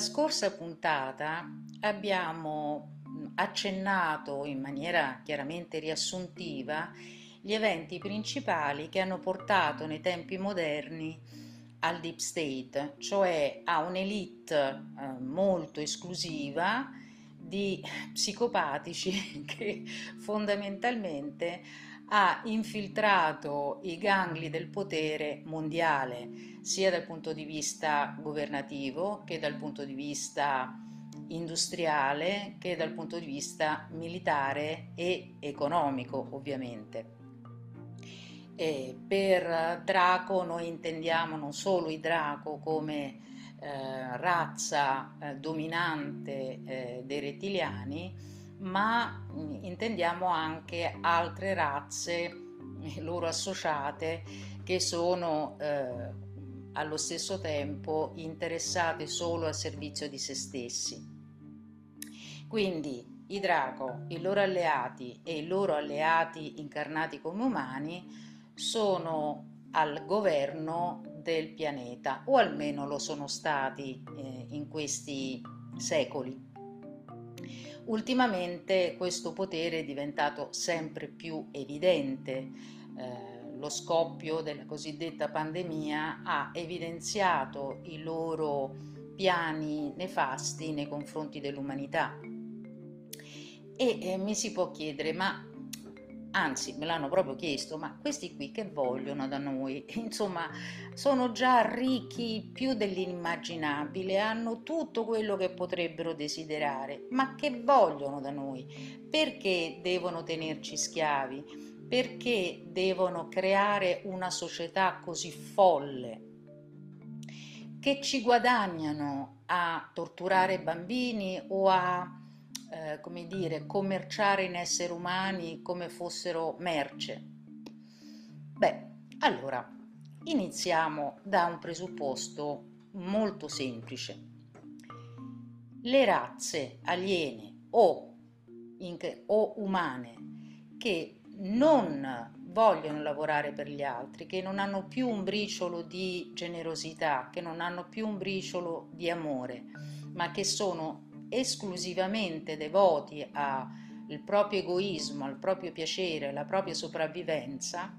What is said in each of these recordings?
scorsa puntata abbiamo accennato in maniera chiaramente riassuntiva gli eventi principali che hanno portato nei tempi moderni al deep state, cioè a un'elite eh, molto esclusiva di psicopatici che fondamentalmente ha infiltrato i gangli del potere mondiale, sia dal punto di vista governativo che dal punto di vista industriale che dal punto di vista militare e economico, ovviamente. E per Draco noi intendiamo non solo i Draco come eh, razza eh, dominante eh, dei rettiliani, ma intendiamo anche altre razze eh, loro associate che sono eh, allo stesso tempo interessate solo al servizio di se stessi. Quindi i Draco, i loro alleati e i loro alleati incarnati come umani sono al governo del pianeta o almeno lo sono stati eh, in questi secoli. Ultimamente questo potere è diventato sempre più evidente. Eh, lo scoppio della cosiddetta pandemia ha evidenziato i loro piani nefasti nei confronti dell'umanità. E eh, mi si può chiedere, ma anzi me l'hanno proprio chiesto, ma questi qui che vogliono da noi? Insomma, sono già ricchi più dell'immaginabile, hanno tutto quello che potrebbero desiderare, ma che vogliono da noi? Perché devono tenerci schiavi? Perché devono creare una società così folle? Che ci guadagnano a torturare bambini o a eh, come dire, commerciare in esseri umani come fossero merce? Beh, allora, iniziamo da un presupposto molto semplice. Le razze aliene o, in, o umane che non vogliono lavorare per gli altri, che non hanno più un briciolo di generosità, che non hanno più un briciolo di amore, ma che sono esclusivamente devoti al proprio egoismo, al proprio piacere, alla propria sopravvivenza,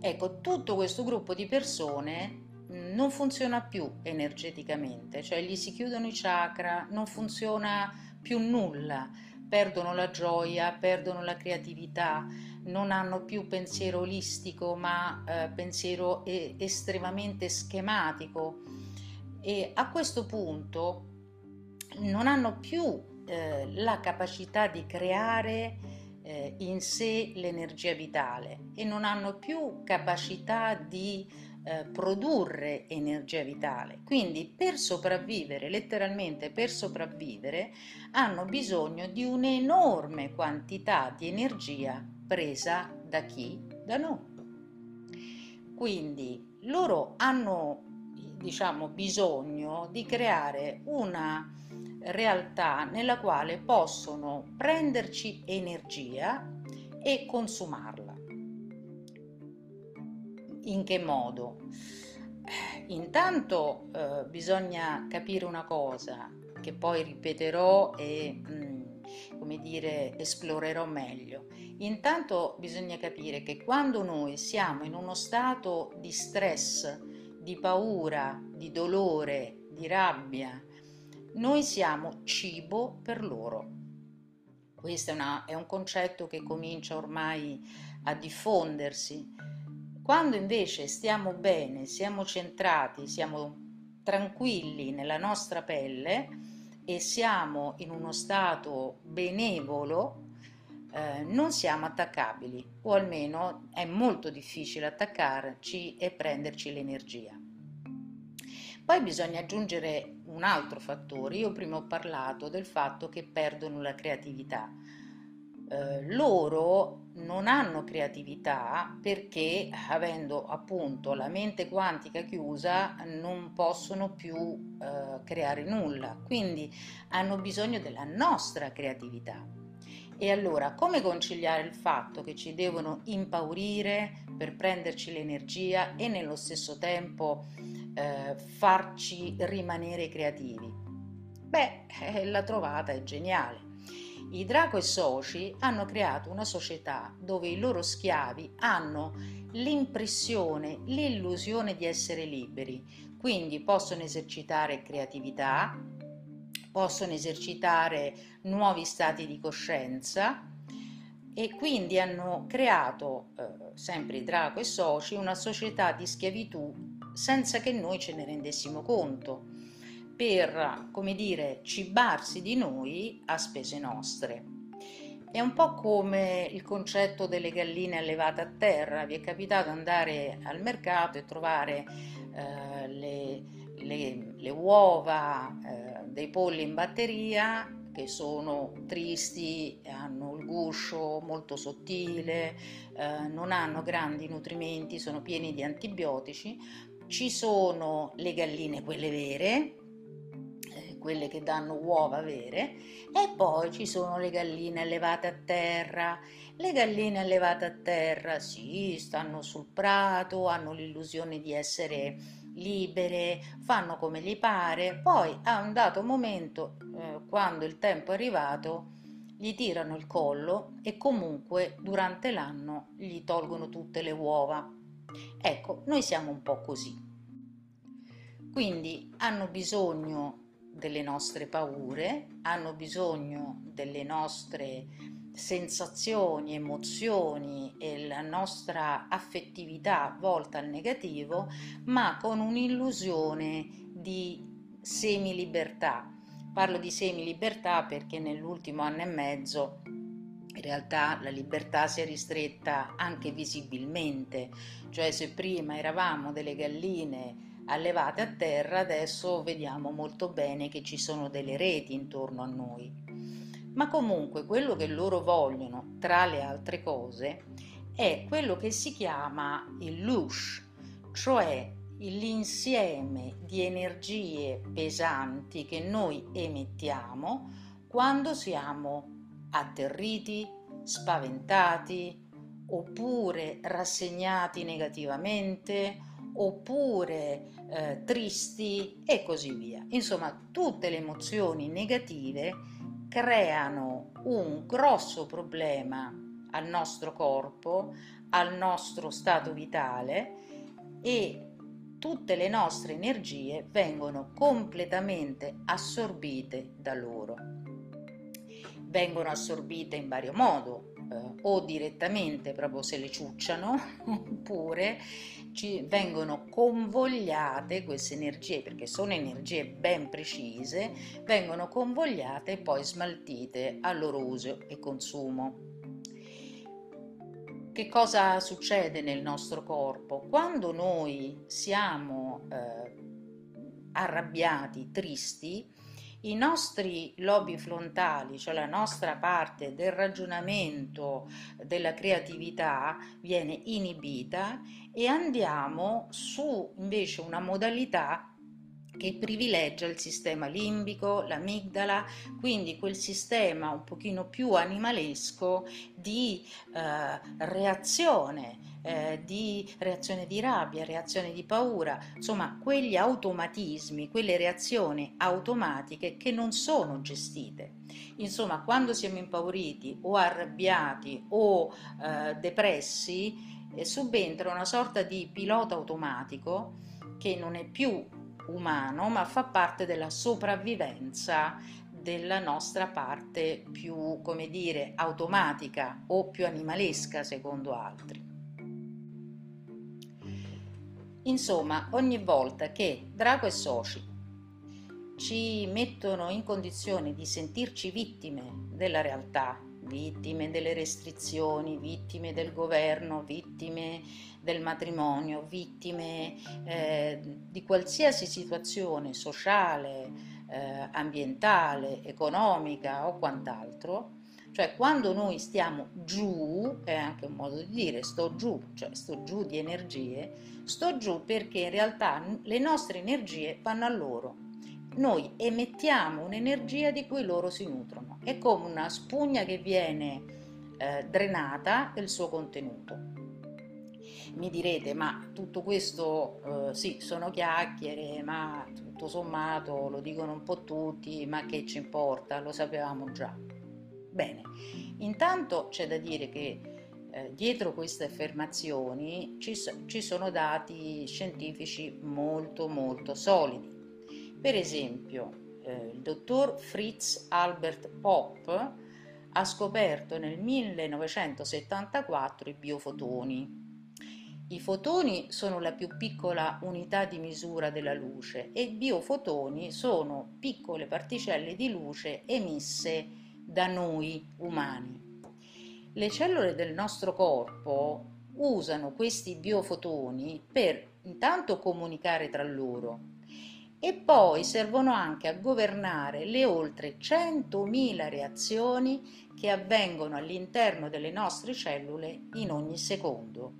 ecco, tutto questo gruppo di persone non funziona più energeticamente, cioè gli si chiudono i chakra, non funziona più nulla, perdono la gioia, perdono la creatività, non hanno più pensiero olistico ma eh, pensiero estremamente schematico. E a questo punto non hanno più eh, la capacità di creare eh, in sé l'energia vitale e non hanno più capacità di eh, produrre energia vitale. Quindi per sopravvivere, letteralmente per sopravvivere, hanno bisogno di un'enorme quantità di energia presa da chi? Da noi. Quindi loro hanno diciamo bisogno di creare una realtà nella quale possono prenderci energia e consumarla. In che modo? Intanto eh, bisogna capire una cosa che poi ripeterò e mh, mm, come dire esplorerò meglio. Intanto bisogna capire che quando noi siamo in uno stato di stress, di paura, di dolore, di rabbia, noi siamo cibo per loro. Questo è, una, è un concetto che comincia ormai a diffondersi. Quando invece stiamo bene, siamo centrati, siamo tranquilli nella nostra pelle e siamo in uno stato benevolo, eh, non siamo attaccabili o almeno è molto difficile attaccarci e prenderci l'energia. Poi bisogna aggiungere un altro fattore. Io prima ho parlato del fatto che perdono la creatività. Eh, loro non hanno creatività perché avendo appunto la mente quantica chiusa non possono più eh, creare nulla, quindi hanno bisogno della nostra creatività. E allora come conciliare il fatto che ci devono impaurire per prenderci l'energia e nello stesso tempo eh, farci rimanere creativi? Beh, eh, la trovata è geniale. I Draco e soci hanno creato una società dove i loro schiavi hanno l'impressione, l'illusione di essere liberi, quindi possono esercitare creatività, possono esercitare nuovi stati di coscienza e quindi hanno creato, eh, sempre i Draco e soci, una società di schiavitù senza che noi ce ne rendessimo conto per, come dire, cibarsi di noi a spese nostre. È un po' come il concetto delle galline allevate a terra. Vi è capitato andare al mercato e trovare eh, le, le, le, uova eh, dei polli in batteria che sono tristi, hanno il guscio molto sottile, eh, non hanno grandi nutrimenti, sono pieni di antibiotici. Ci sono le galline, quelle vere, quelle che danno uova vere, e poi ci sono le galline allevate a terra. Le galline allevate a terra, sì, stanno sul prato, hanno l'illusione di essere libere, fanno come gli pare, poi a un dato momento, eh, quando il tempo è arrivato, gli tirano il collo e comunque durante l'anno gli tolgono tutte le uova. Ecco, noi siamo un po' così. Quindi hanno bisogno delle nostre paure, hanno bisogno delle nostre sensazioni, emozioni e la nostra affettività volta al negativo, ma con un'illusione di semi-libertà. Parlo di semi-libertà perché nell'ultimo anno e mezzo in realtà la libertà si è ristretta anche visibilmente, cioè se prima eravamo delle galline allevate a terra, adesso vediamo molto bene che ci sono delle reti intorno a noi. Ma comunque quello che loro vogliono, tra le altre cose, è quello che si chiama il lush, cioè l'insieme di energie pesanti che noi emettiamo quando siamo atterriti, spaventati oppure rassegnati negativamente oppure eh, tristi e così via. Insomma, tutte le emozioni negative creano un grosso problema al nostro corpo, al nostro stato vitale e tutte le nostre energie vengono completamente assorbite da loro. Vengono assorbite in vario modo, eh, o direttamente proprio se le ciucciano, oppure ci vengono convogliate queste energie, perché sono energie ben precise, vengono convogliate e poi smaltite al loro uso e consumo. Che cosa succede nel nostro corpo? Quando noi siamo eh, arrabbiati, tristi, i nostri lobi frontali, cioè la nostra parte del ragionamento, della creatività, viene inibita e andiamo su invece una modalità che privilegia il sistema limbico, l'amigdala, quindi quel sistema un pochino più animalesco di eh, reazione, eh, di reazione di rabbia, reazione di paura, insomma quegli automatismi, quelle reazioni automatiche che non sono gestite. Insomma, quando siamo impauriti o arrabbiati o eh, depressi, eh, subentra una sorta di pilota automatico che non è più umano, ma fa parte della sopravvivenza della nostra parte più, come dire, automatica o più animalesca secondo altri. Insomma, ogni volta che Draco e soci ci mettono in condizione di sentirci vittime della realtà, vittime delle restrizioni, vittime del governo, vittime del matrimonio, vittime eh, di qualsiasi situazione sociale, eh, ambientale, economica o quant'altro, cioè quando noi stiamo giù, è anche un modo di dire sto giù, cioè sto giù di energie, sto giù perché in realtà le nostre energie vanno a loro. Noi emettiamo un'energia di cui loro si nutrono, è come una spugna che viene eh, drenata del suo contenuto. Mi direte, ma tutto questo eh, sì, sono chiacchiere, ma tutto sommato lo dicono un po' tutti, ma che ci importa, lo sapevamo già. Bene, intanto c'è da dire che eh, dietro queste affermazioni ci, ci sono dati scientifici molto molto solidi. Per esempio, eh, il dottor Fritz Albert Popp ha scoperto nel 1974 i biofotoni. I fotoni sono la più piccola unità di misura della luce e i biofotoni sono piccole particelle di luce emesse da noi umani. Le cellule del nostro corpo usano questi biofotoni per intanto comunicare tra loro e poi servono anche a governare le oltre 100.000 reazioni che avvengono all'interno delle nostre cellule in ogni secondo.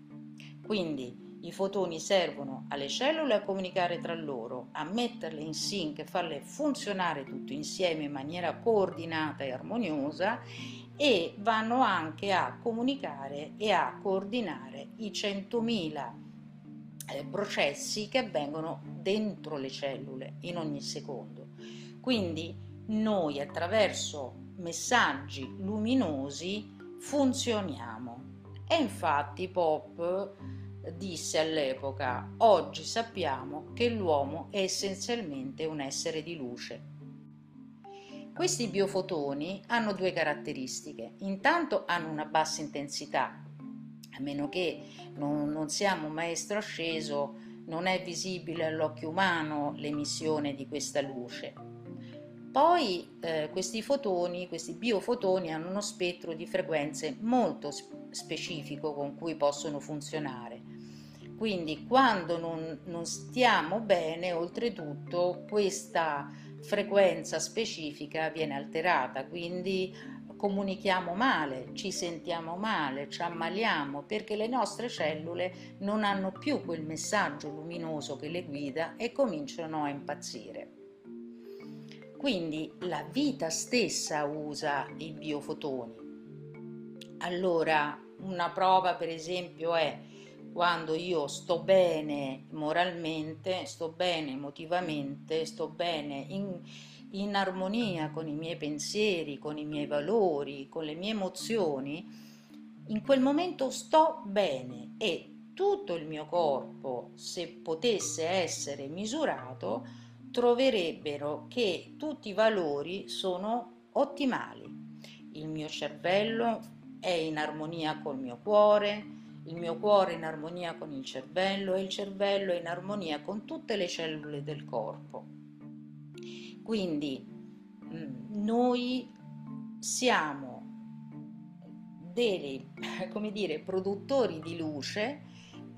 Quindi i fotoni servono alle cellule a comunicare tra loro, a metterle in sync farle funzionare tutto insieme in maniera coordinata e armoniosa e vanno anche a comunicare e a coordinare i 100.000 eh, processi che avvengono dentro le cellule in ogni secondo. Quindi noi attraverso messaggi luminosi funzioniamo. E infatti Pop disse all'epoca, oggi sappiamo che l'uomo è essenzialmente un essere di luce. Questi biofotoni hanno due caratteristiche. Intanto hanno una bassa intensità, a meno che non, non siamo maestro asceso, non è visibile all'occhio umano l'emissione di questa luce poi eh, questi fotoni, questi biofotoni hanno uno spettro di frequenze molto specifico con cui possono funzionare. Quindi quando non, non stiamo bene, oltretutto, questa frequenza specifica viene alterata, quindi comunichiamo male, ci sentiamo male, ci ammaliamo perché le nostre cellule non hanno più quel messaggio luminoso che le guida e cominciano a impazzire. Quindi la vita stessa usa i biofotoni. Allora, una prova per esempio è quando io sto bene moralmente, sto bene emotivamente, sto bene in, in armonia con i miei pensieri, con i miei valori, con le mie emozioni, in quel momento sto bene e tutto il mio corpo, se potesse essere misurato, troverebbero che tutti i valori sono ottimali. Il mio cervello è in armonia col mio cuore, il mio cuore in armonia con il cervello e il cervello in armonia con tutte le cellule del corpo. Quindi mm, noi siamo dei, come dire, produttori di luce,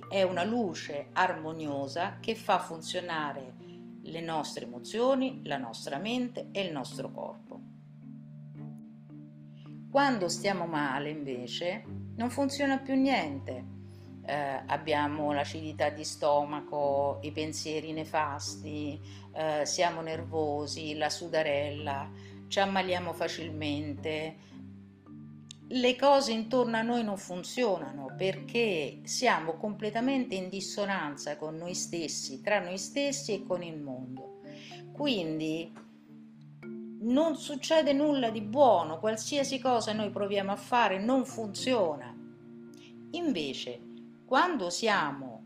è una luce armoniosa che fa funzionare le nostre emozioni, la nostra mente e il nostro corpo. Quando stiamo male invece non funziona più niente. Eh, abbiamo l'acidità di stomaco, i pensieri nefasti, eh, siamo nervosi, la sudarella, ci ammaliamo facilmente, le cose intorno a noi non funzionano perché siamo completamente in dissonanza con noi stessi, tra noi stessi e con il mondo. Quindi non succede nulla di buono, qualsiasi cosa noi proviamo a fare non funziona. Invece, quando siamo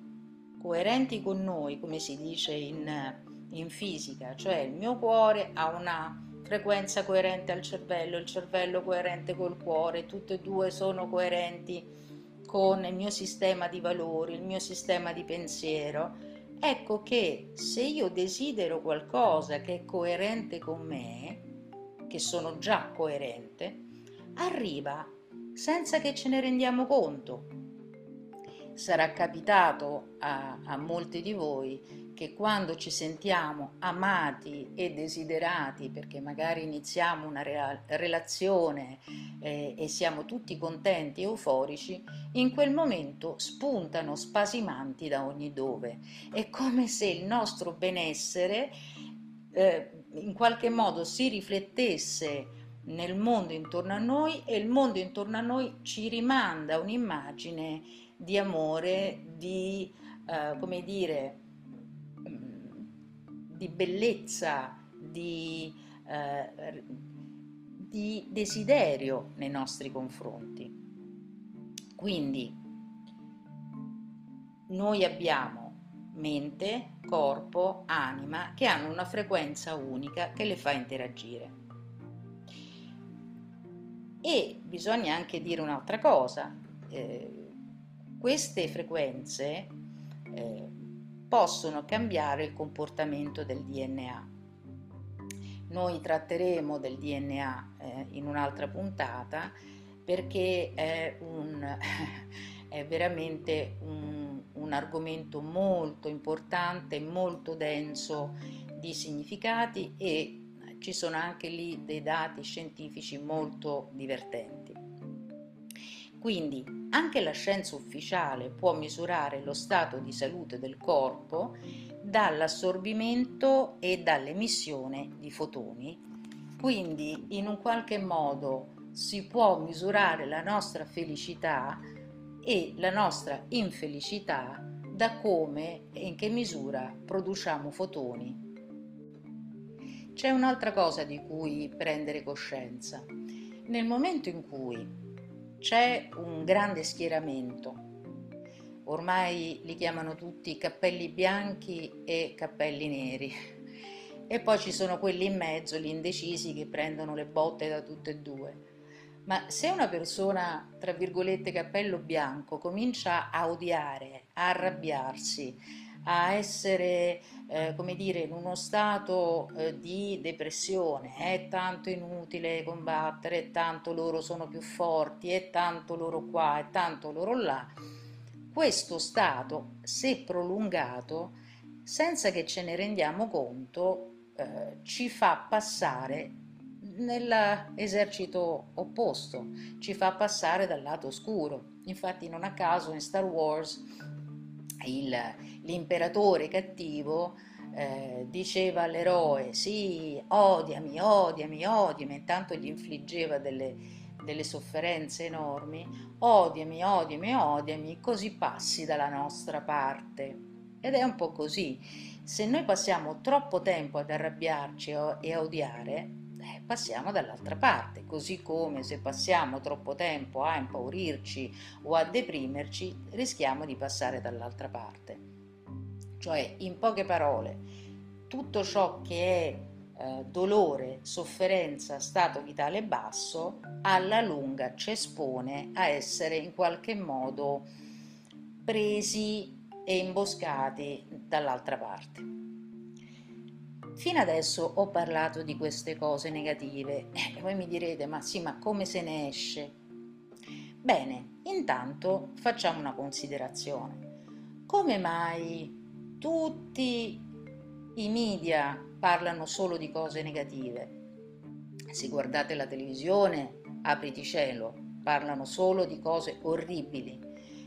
coerenti con noi, come si dice in, in fisica, cioè il mio cuore ha una frequenza coerente al cervello, il cervello coerente col cuore, tutte e due sono coerenti con il mio sistema di valori, il mio sistema di pensiero, ecco che se io desidero qualcosa che è coerente con me, che sono già coerente, arriva senza che ce ne rendiamo conto. Sarà capitato a, a molti di voi che quando ci sentiamo amati e desiderati, perché magari iniziamo una re- relazione eh, e siamo tutti contenti e euforici, in quel momento spuntano spasimanti da ogni dove. È come se il nostro benessere eh, in qualche modo si riflettesse nel mondo intorno a noi e il mondo intorno a noi ci rimanda un'immagine di amore, di, eh, come dire, mm, di bellezza, di, eh, di desiderio nei nostri confronti. Quindi noi abbiamo mente, corpo, anima che hanno una frequenza unica che le fa interagire. E bisogna anche dire un'altra cosa, eh, queste frequenze eh, possono cambiare il comportamento del DNA. Noi tratteremo del DNA eh, in un'altra puntata perché è, un, è veramente un, un argomento molto importante, molto denso di significati e ci sono anche lì dei dati scientifici molto divertenti. Quindi anche la scienza ufficiale può misurare lo stato di salute del corpo dall'assorbimento e dall'emissione di fotoni. Quindi in un qualche modo si può misurare la nostra felicità e la nostra infelicità da come e in che misura produciamo fotoni c'è un'altra cosa di cui prendere coscienza. Nel momento in cui c'è un grande schieramento, ormai li chiamano tutti cappelli bianchi e cappelli neri, e poi ci sono quelli in mezzo, gli indecisi che prendono le botte da tutte e due. Ma se una persona, tra virgolette, cappello bianco, comincia a odiare, a arrabbiarsi, a essere, eh, come dire, in uno stato eh, di depressione, è tanto inutile combattere, è tanto loro sono più forti, è tanto loro qua, è tanto loro là, questo stato, se prolungato, senza che ce ne rendiamo conto, eh, ci fa passare nell'esercito opposto, ci fa passare dal lato oscuro. Infatti non a caso in Star Wars l'imperatore cattivo eh, diceva all'eroe sì, odiami, odiami, odiami, intanto gli infliggeva delle, delle sofferenze enormi, odiami, odiami, odiami, così passi dalla nostra parte. Ed è un po' così. Se noi passiamo troppo tempo ad arrabbiarci e a odiare, passiamo dall'altra parte, così come se passiamo troppo tempo a impaurirci o a deprimerci, rischiamo di passare dall'altra parte. Cioè, in poche parole, tutto ciò che è eh, dolore, sofferenza, stato vitale basso, alla lunga ci espone a essere in qualche modo presi e imboscati dall'altra parte. Fino adesso ho parlato di queste cose negative e voi mi direte ma sì ma come se ne esce? Bene, intanto facciamo una considerazione. Come mai tutti i media parlano solo di cose negative? Se guardate la televisione, apriti cielo, parlano solo di cose orribili,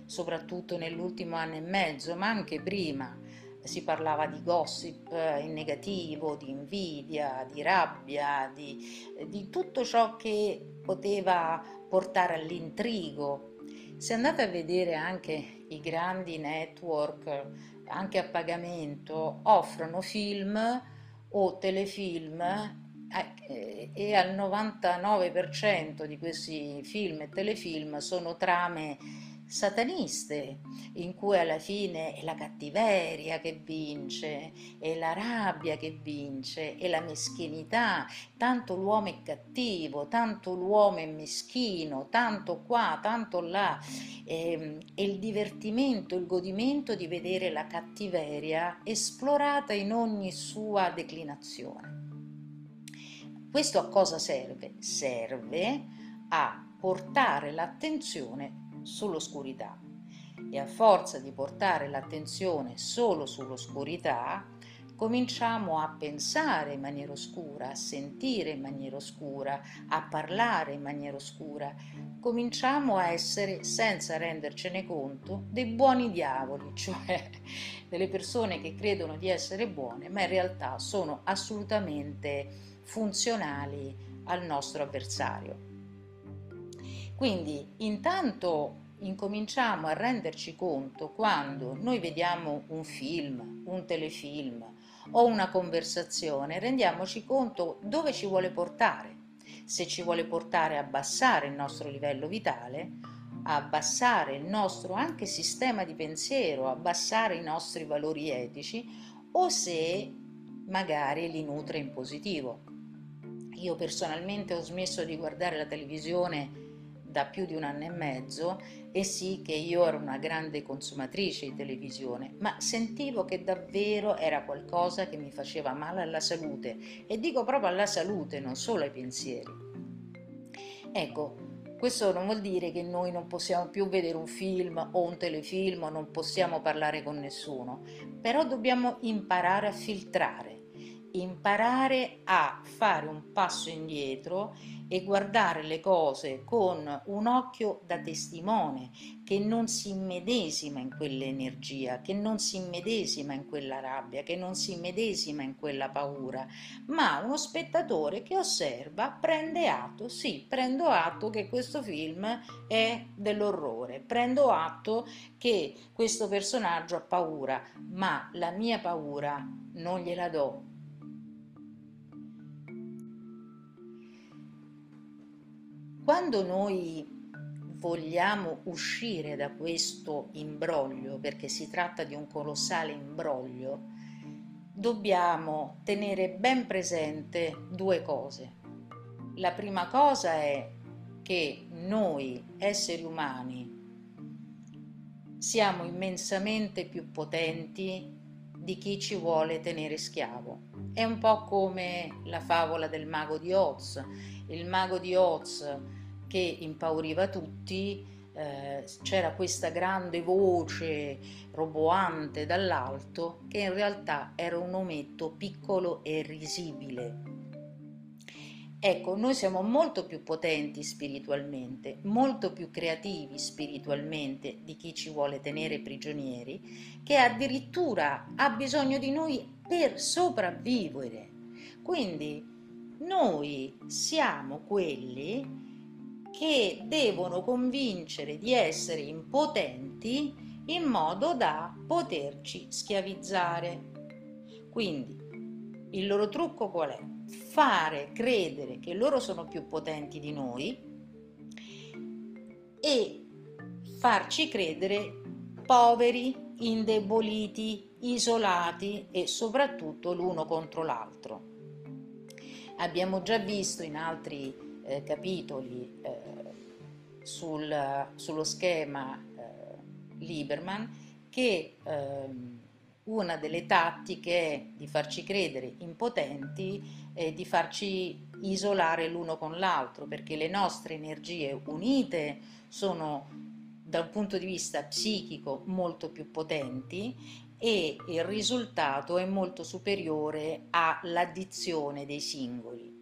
soprattutto nell'ultimo anno e mezzo, ma anche prima si parlava di gossip in negativo, di invidia, di rabbia, di, di tutto ciò che poteva portare all'intrigo. Se andate a vedere anche i grandi network, anche a pagamento, offrono film o telefilm eh, e al 99% di questi film e telefilm sono trame sataniste, in cui alla fine è la cattiveria che vince, è la rabbia che vince, è la meschinità, tanto l'uomo è cattivo, tanto l'uomo è meschino, tanto qua, tanto là, e, ehm, è il divertimento, il godimento di vedere la cattiveria esplorata in ogni sua declinazione. Questo a cosa serve? Serve a portare l'attenzione sull'oscurità e a forza di portare l'attenzione solo sull'oscurità, cominciamo a pensare in maniera oscura, a sentire in maniera oscura, a parlare in maniera oscura, cominciamo a essere, senza rendercene conto, dei buoni diavoli, cioè delle persone che credono di essere buone, ma in realtà sono assolutamente funzionali al nostro avversario. Quindi intanto incominciamo a renderci conto quando noi vediamo un film, un telefilm o una conversazione, rendiamoci conto dove ci vuole portare. Se ci vuole portare a abbassare il nostro livello vitale, abbassare il nostro anche sistema di pensiero, abbassare i nostri valori etici o se magari li nutre in positivo. Io personalmente ho smesso di guardare la televisione da più di un anno e mezzo e sì che io ero una grande consumatrice di televisione, ma sentivo che davvero era qualcosa che mi faceva male alla salute e dico proprio alla salute, non solo ai pensieri. Ecco, questo non vuol dire che noi non possiamo più vedere un film o un telefilm o non possiamo parlare con nessuno, però dobbiamo imparare a filtrare imparare a fare un passo indietro e guardare le cose con un occhio da testimone che non si immedesima in quell'energia, che non si immedesima in quella rabbia, che non si immedesima in quella paura, ma uno spettatore che osserva, prende atto, sì, prendo atto che questo film è dell'orrore, prendo atto che questo personaggio ha paura, ma la mia paura non gliela do Quando noi vogliamo uscire da questo imbroglio, perché si tratta di un colossale imbroglio, dobbiamo tenere ben presente due cose. La prima cosa è che noi esseri umani siamo immensamente più potenti di chi ci vuole tenere schiavo. È un po' come la favola del mago di Oz. Il mago di Oz che impauriva tutti, eh, c'era questa grande voce roboante dall'alto che in realtà era un ometto piccolo e risibile. Ecco, noi siamo molto più potenti spiritualmente, molto più creativi spiritualmente di chi ci vuole tenere prigionieri, che addirittura ha bisogno di noi per sopravvivere. Quindi noi siamo quelli che devono convincere di essere impotenti in modo da poterci schiavizzare. Quindi il loro trucco qual è? Fare credere che loro sono più potenti di noi e farci credere poveri, indeboliti, isolati e soprattutto l'uno contro l'altro. Abbiamo già visto in altri eh, capitoli eh, sul, sullo schema eh, Lieberman che ehm, una delle tattiche è di farci credere impotenti e di farci isolare l'uno con l'altro, perché le nostre energie unite sono da un punto di vista psichico molto più potenti e il risultato è molto superiore all'addizione dei singoli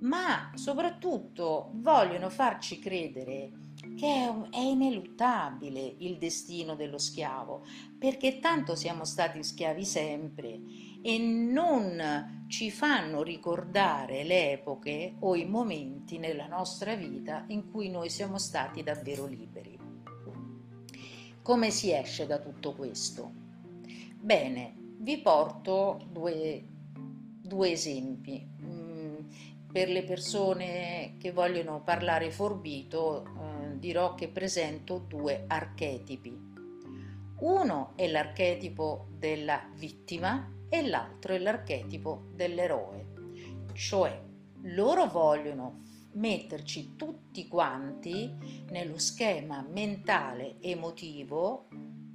ma soprattutto vogliono farci credere che è ineluttabile il destino dello schiavo, perché tanto siamo stati schiavi sempre e non ci fanno ricordare le epoche o i momenti nella nostra vita in cui noi siamo stati davvero liberi. Come si esce da tutto questo? Bene, vi porto due, due esempi per le persone che vogliono parlare forbito eh, dirò che presento due archetipi. Uno è l'archetipo della vittima e l'altro è l'archetipo dell'eroe, cioè loro vogliono metterci tutti quanti nello schema mentale emotivo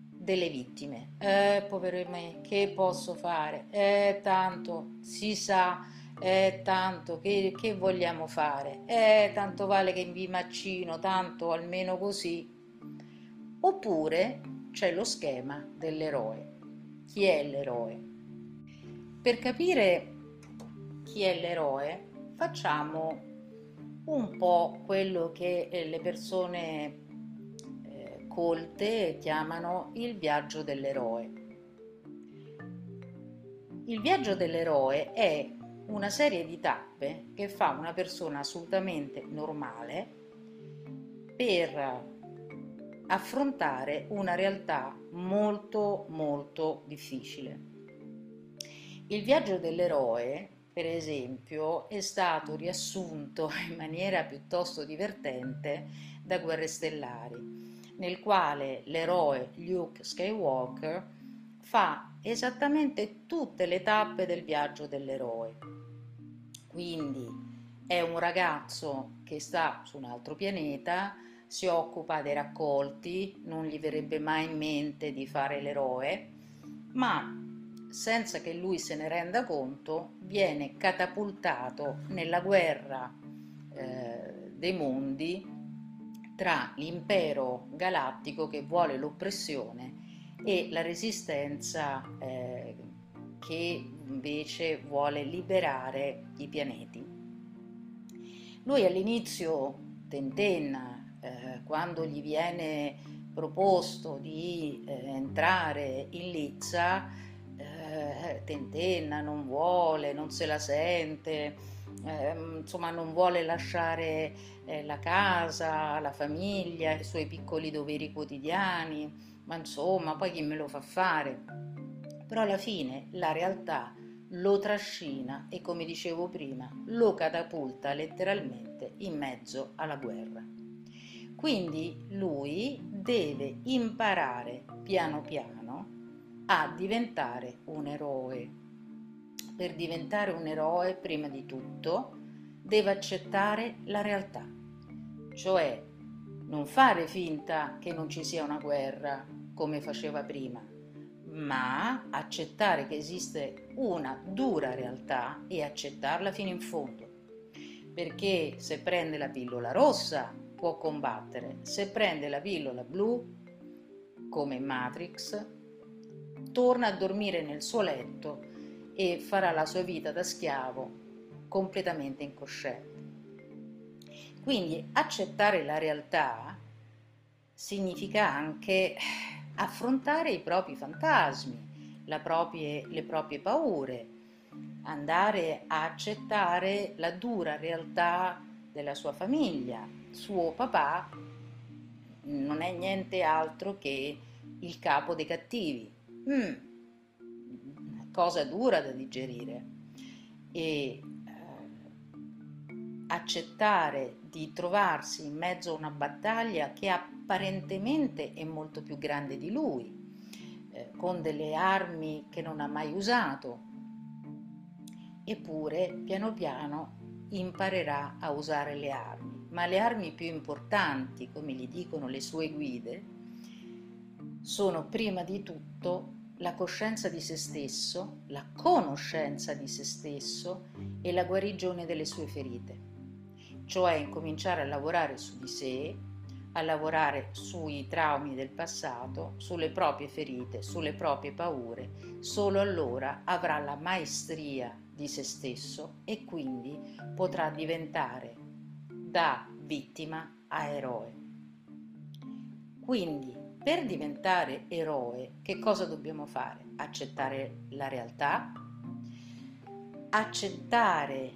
delle vittime. Eh, povero me, che posso fare? Eh, tanto si sa eh, tanto che, che vogliamo fare? Eh, tanto vale che mi maccino, tanto almeno così. Oppure c'è lo schema dell'eroe. Chi è l'eroe? Per capire chi è l'eroe facciamo un po' quello che eh, le persone eh, colte chiamano il viaggio dell'eroe. Il viaggio dell'eroe è una serie di tappe che fa una persona assolutamente normale per affrontare una realtà molto molto difficile. Il viaggio dell'eroe, per esempio, è stato riassunto in maniera piuttosto divertente da Guerre Stellari, nel quale l'eroe Luke Skywalker fa esattamente tutte le tappe del viaggio dell'eroe. Quindi è un ragazzo che sta su un altro pianeta, si occupa dei raccolti, non gli verrebbe mai in mente di fare l'eroe, ma senza che lui se ne renda conto, viene catapultato nella guerra eh, dei mondi tra l'impero galattico che vuole l'oppressione e la resistenza eh, che invece vuole liberare i pianeti. Lui all'inizio tentenna, eh, quando gli viene proposto di eh, entrare in Lizza, eh, tentenna, non vuole, non se la sente, eh, insomma non vuole lasciare eh, la casa, la famiglia, i suoi piccoli doveri quotidiani, ma insomma poi chi me lo fa fare? Però alla fine la realtà lo trascina e come dicevo prima lo catapulta letteralmente in mezzo alla guerra. Quindi lui deve imparare piano piano a diventare un eroe. Per diventare un eroe, prima di tutto, deve accettare la realtà, cioè non fare finta che non ci sia una guerra come faceva prima, ma accettare che esiste una dura realtà e accettarla fino in fondo. Perché se prende la pillola rossa può combattere, se prende la pillola blu, come Matrix, torna a dormire nel suo letto e farà la sua vita da schiavo completamente incosciente. Quindi accettare la realtà significa anche affrontare i propri fantasmi, proprie, le proprie paure, andare a accettare la dura realtà della sua famiglia. Suo papà non è niente altro che il capo dei cattivi, mm, cosa dura da digerire. E eh, accettare di trovarsi in mezzo a una battaglia che apparentemente è molto più grande di lui, eh, con delle armi che non ha mai usato, eppure piano piano imparerà a usare le armi, ma le armi più importanti, come gli dicono le sue guide, sono prima di tutto la coscienza di se stesso, la conoscenza di se stesso e la guarigione delle sue ferite, cioè incominciare a lavorare su di sé, a lavorare sui traumi del passato, sulle proprie ferite, sulle proprie paure, solo allora avrà la maestria di se stesso e quindi potrà diventare da vittima a eroe. Quindi per diventare eroe, che cosa dobbiamo fare? Accettare la realtà, accettare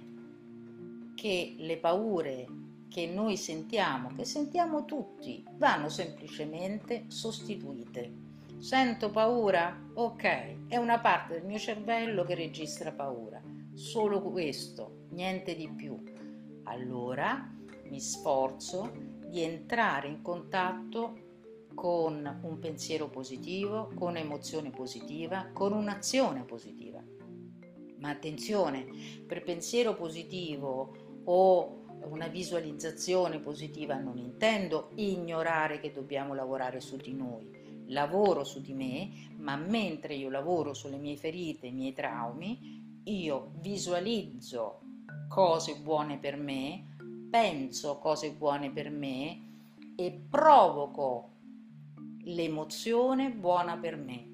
che le paure che noi sentiamo, che sentiamo tutti, vanno semplicemente sostituite. Sento paura? Ok, è una parte del mio cervello che registra paura. Solo questo, niente di più. Allora mi sforzo di entrare in contatto con un pensiero positivo, con un'emozione positiva, con un'azione positiva. Ma attenzione, per pensiero positivo o una visualizzazione positiva non intendo ignorare che dobbiamo lavorare su di noi. Lavoro su di me, ma mentre io lavoro sulle mie ferite, i miei traumi, io visualizzo cose buone per me, penso cose buone per me e provoco l'emozione buona per me.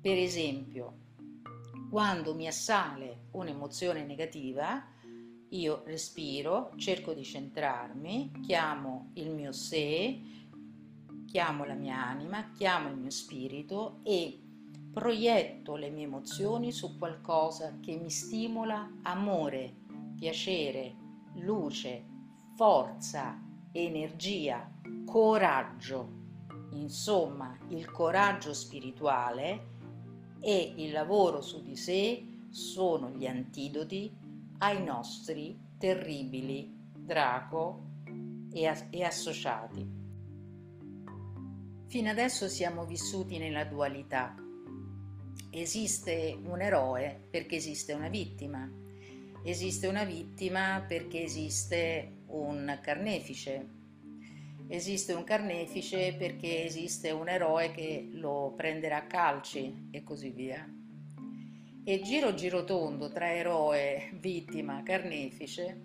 Per esempio, quando mi assale un'emozione negativa, io respiro, cerco di centrarmi, chiamo il mio sé, chiamo la mia anima, chiamo il mio spirito e proietto le mie emozioni su qualcosa che mi stimola amore, piacere, luce, forza, energia, coraggio Insomma, il coraggio spirituale e il lavoro su di sé sono gli antidoti ai nostri terribili Draco e, as- e associati. Fino adesso siamo vissuti nella dualità. Esiste un eroe perché esiste una vittima. Esiste una vittima perché esiste un carnefice. Esiste un carnefice perché esiste un eroe che lo prenderà a calci e così via. E giro giro tondo tra eroe, vittima, carnefice,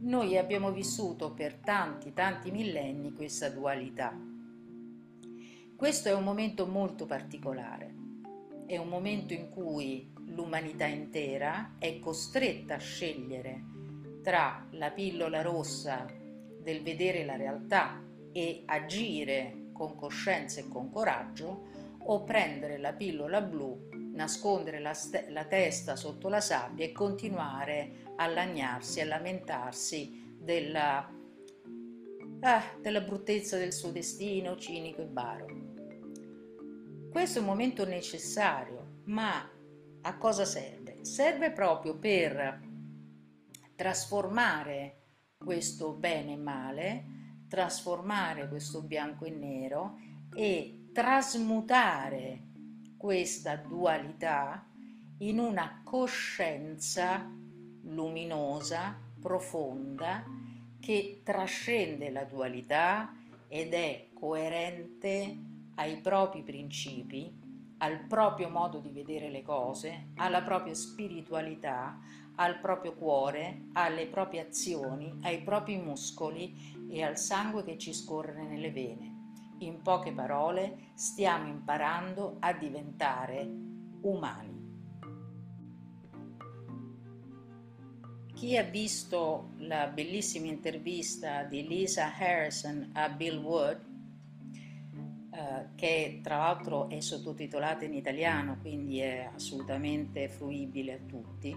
noi abbiamo vissuto per tanti, tanti millenni questa dualità. Questo è un momento molto particolare, è un momento in cui l'umanità intera è costretta a scegliere tra la pillola rossa del vedere la realtà e agire con coscienza e con coraggio o prendere la pillola blu, nascondere la, st- la testa sotto la sabbia e continuare a lagnarsi, a lamentarsi della, ah, della bruttezza del suo destino cinico e baro. Questo è un momento necessario, ma a cosa serve? Serve proprio per trasformare questo bene e male, trasformare questo bianco e nero e trasmutare questa dualità in una coscienza luminosa, profonda, che trascende la dualità ed è coerente ai propri principi, al proprio modo di vedere le cose, alla propria spiritualità, al proprio cuore, alle proprie azioni, ai propri muscoli e al sangue che ci scorre nelle vene. In poche parole, stiamo imparando a diventare umani. Chi ha visto la bellissima intervista di Lisa Harrison a Bill Wood eh, che tra l'altro è sottotitolata in italiano, quindi è assolutamente fruibile a tutti,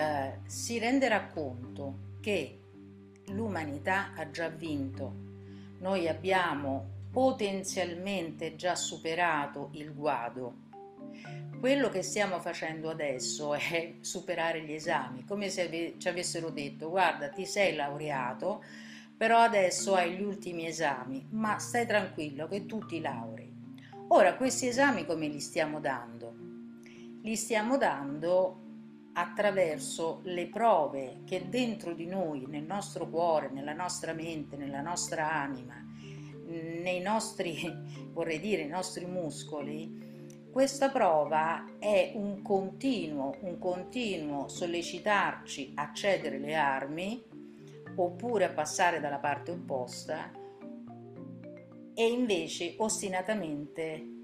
eh, si renderà conto che l'umanità ha già vinto. Noi abbiamo potenzialmente già superato il guado. Quello che stiamo facendo adesso è superare gli esami, come se ci avessero detto guarda ti sei laureato, però adesso hai gli ultimi esami, ma stai tranquillo che tu ti laurei. Ora, questi esami come li stiamo dando? Li stiamo dando attraverso le prove che dentro di noi, nel nostro cuore, nella nostra mente, nella nostra anima, nei nostri, vorrei dire, i nostri muscoli, questa prova è un continuo, un continuo sollecitarci a cedere le armi oppure a passare dalla parte opposta e invece ostinatamente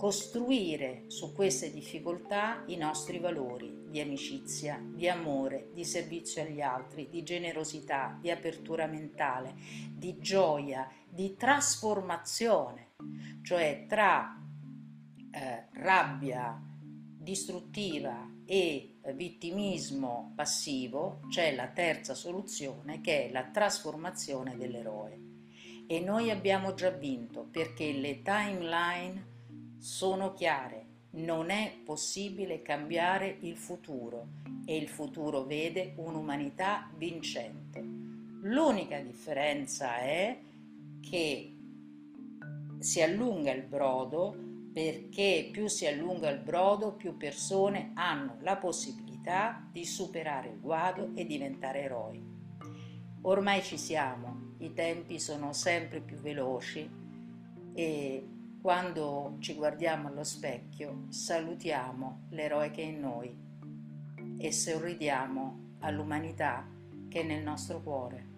costruire su queste difficoltà i nostri valori di amicizia, di amore, di servizio agli altri, di generosità, di apertura mentale, di gioia, di trasformazione, cioè tra eh, rabbia distruttiva e vittimismo passivo c'è la terza soluzione che è la trasformazione dell'eroe. E noi abbiamo già vinto perché le timeline sono chiare. Non è possibile cambiare il futuro e il futuro vede un'umanità vincente. L'unica differenza è che si allunga il brodo perché più si allunga il brodo, più persone hanno la possibilità di superare il guado e diventare eroi. Ormai ci siamo, i tempi sono sempre più veloci e quando ci guardiamo allo specchio salutiamo l'eroe che è in noi e sorridiamo all'umanità che è nel nostro cuore.